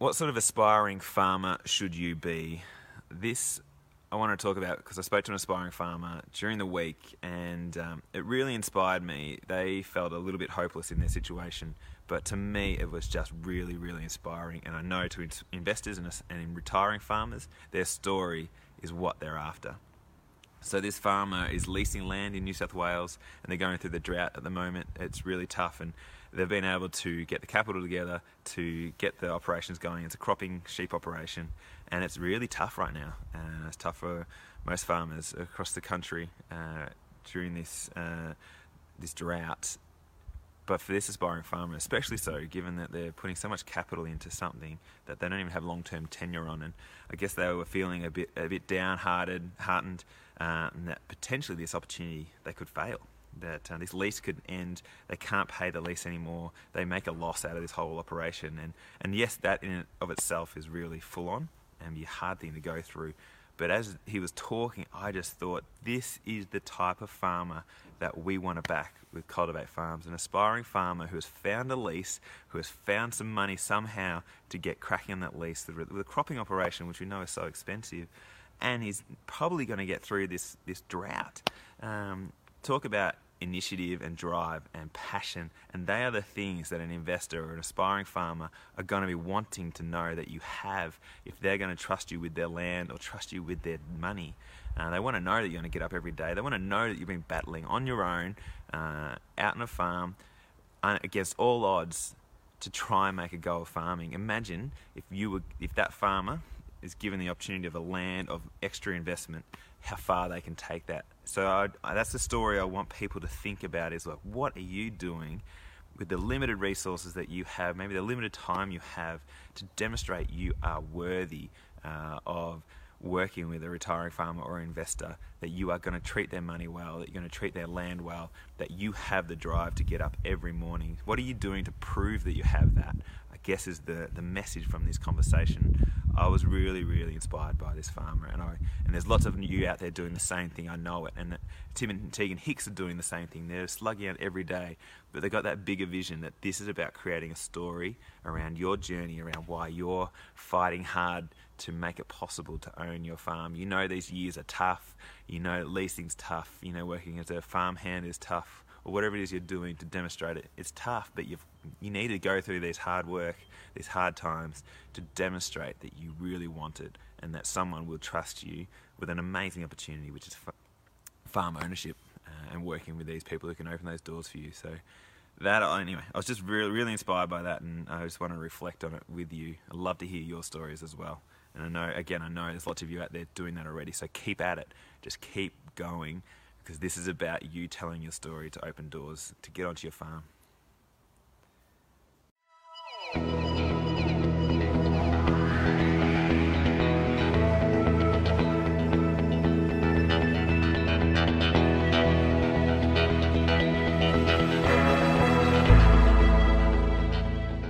what sort of aspiring farmer should you be? This I want to talk about because I spoke to an aspiring farmer during the week and um, it really inspired me. They felt a little bit hopeless in their situation, but to me it was just really, really inspiring. And I know to investors and, and retiring farmers, their story is what they're after. So this farmer is leasing land in New South Wales and they're going through the drought at the moment. It's really tough and they've been able to get the capital together to get the operations going. It's a cropping sheep operation, and it's really tough right now. Uh, it's tough for most farmers across the country uh, during this uh, this drought. But for this aspiring farmer, especially so, given that they're putting so much capital into something that they don't even have long-term tenure on, and I guess they were feeling a bit a bit downhearted, heartened, uh, and that potentially this opportunity they could fail that uh, this lease could end. They can't pay the lease anymore. They make a loss out of this whole operation. And, and yes, that in of itself is really full on and be a hard thing to go through. But as he was talking, I just thought this is the type of farmer that we want to back with Cultivate Farms. An aspiring farmer who has found a lease, who has found some money somehow to get cracking on that lease with a cropping operation, which we know is so expensive, and he's probably going to get through this, this drought. Um, talk about initiative and drive and passion, and they are the things that an investor or an aspiring farmer are going to be wanting to know that you have if they're going to trust you with their land or trust you with their money. Uh, they want to know that you're going to get up every day. They want to know that you've been battling on your own, uh, out on a farm, uh, against all odds to try and make a go of farming. Imagine if you were, if that farmer is given the opportunity of a land of extra investment how far they can take that. So I, that's the story I want people to think about is like, what are you doing with the limited resources that you have, maybe the limited time you have to demonstrate you are worthy uh, of working with a retiring farmer or investor, that you are going to treat their money well, that you're going to treat their land well, that you have the drive to get up every morning. What are you doing to prove that you have that? I guess is the, the message from this conversation. I was really, really inspired by this farmer, and I and there's lots of you out there doing the same thing. I know it, and Tim and Tegan Hicks are doing the same thing. They're slugging out every day, but they've got that bigger vision that this is about creating a story around your journey, around why you're fighting hard to make it possible to own your farm. You know these years are tough. You know leasing's tough. You know working as a farm hand is tough, or whatever it is you're doing to demonstrate it. It's tough, but you've you need to go through these hard work, these hard times to demonstrate that you really want it and that someone will trust you with an amazing opportunity, which is farm ownership uh, and working with these people who can open those doors for you. So that anyway, I was just really really inspired by that, and I just want to reflect on it with you. I'd love to hear your stories as well. And I know, again, I know there's lots of you out there doing that already. So keep at it. Just keep going because this is about you telling your story to open doors to get onto your farm.